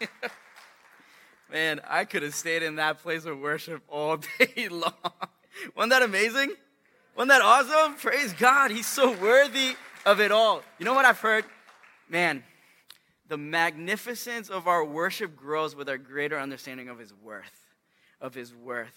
Man, I could have stayed in that place of worship all day long. Wasn't that amazing? Wasn't that awesome? Praise God. He's so worthy of it all. You know what I've heard? Man, the magnificence of our worship grows with our greater understanding of his worth, of his worth.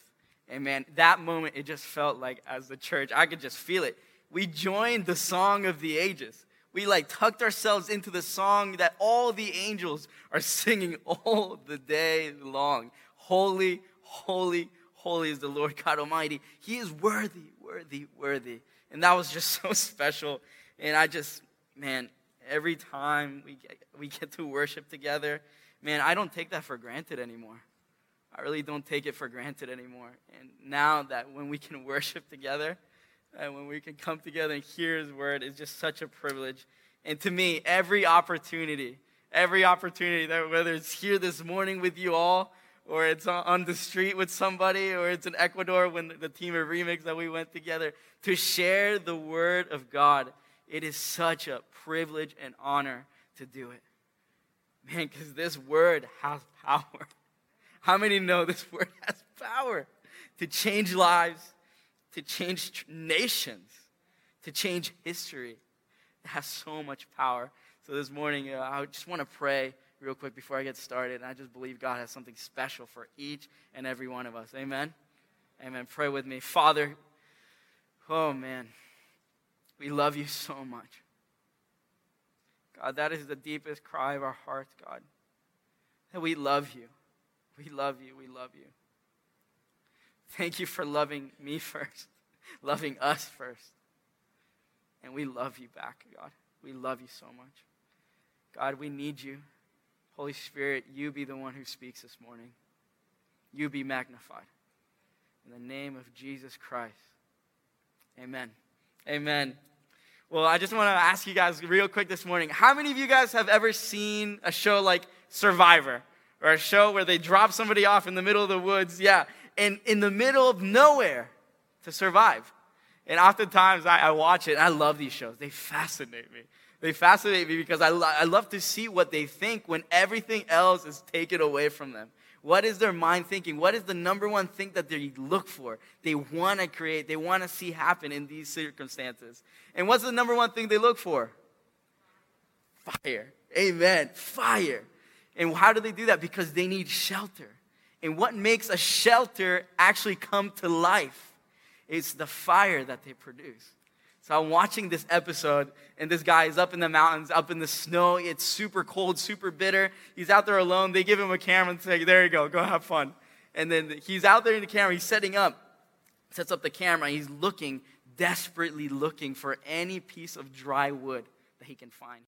And man, that moment, it just felt like as the church, I could just feel it. We joined the song of the ages. We like tucked ourselves into the song that all the angels are singing all the day long. Holy, holy, holy is the Lord God Almighty. He is worthy, worthy, worthy. And that was just so special. And I just, man, every time we get, we get to worship together, man, I don't take that for granted anymore. I really don't take it for granted anymore. And now that when we can worship together, and when we can come together and hear His word, is just such a privilege. And to me, every opportunity, every opportunity that whether it's here this morning with you all, or it's on the street with somebody, or it's in Ecuador when the team of Remix that we went together to share the word of God it is such a privilege and honor to do it. Man, because this word has power. How many know this word has power to change lives, to change nations, to change history? It has so much power. So this morning, uh, I just want to pray real quick before I get started. And I just believe God has something special for each and every one of us. Amen. Amen. Pray with me. Father, oh man. We love you so much. God, that is the deepest cry of our hearts, God. That we love you. We love you. We love you. Thank you for loving me first, loving us first. And we love you back, God. We love you so much. God, we need you. Holy Spirit, you be the one who speaks this morning. You be magnified. In the name of Jesus Christ. Amen. Amen. Well, I just want to ask you guys real quick this morning how many of you guys have ever seen a show like Survivor? Or a show where they drop somebody off in the middle of the woods, yeah, and in the middle of nowhere to survive. And oftentimes I, I watch it I love these shows. They fascinate me. They fascinate me because I, lo- I love to see what they think when everything else is taken away from them. What is their mind thinking? What is the number one thing that they look for? They want to create, they want to see happen in these circumstances. And what's the number one thing they look for? Fire. Amen. Fire. And how do they do that? Because they need shelter. And what makes a shelter actually come to life? It's the fire that they produce. So I'm watching this episode, and this guy is up in the mountains, up in the snow. It's super cold, super bitter. He's out there alone. They give him a camera and say, There you go, go have fun. And then he's out there in the camera, he's setting up, sets up the camera, he's looking, desperately looking for any piece of dry wood that he can find.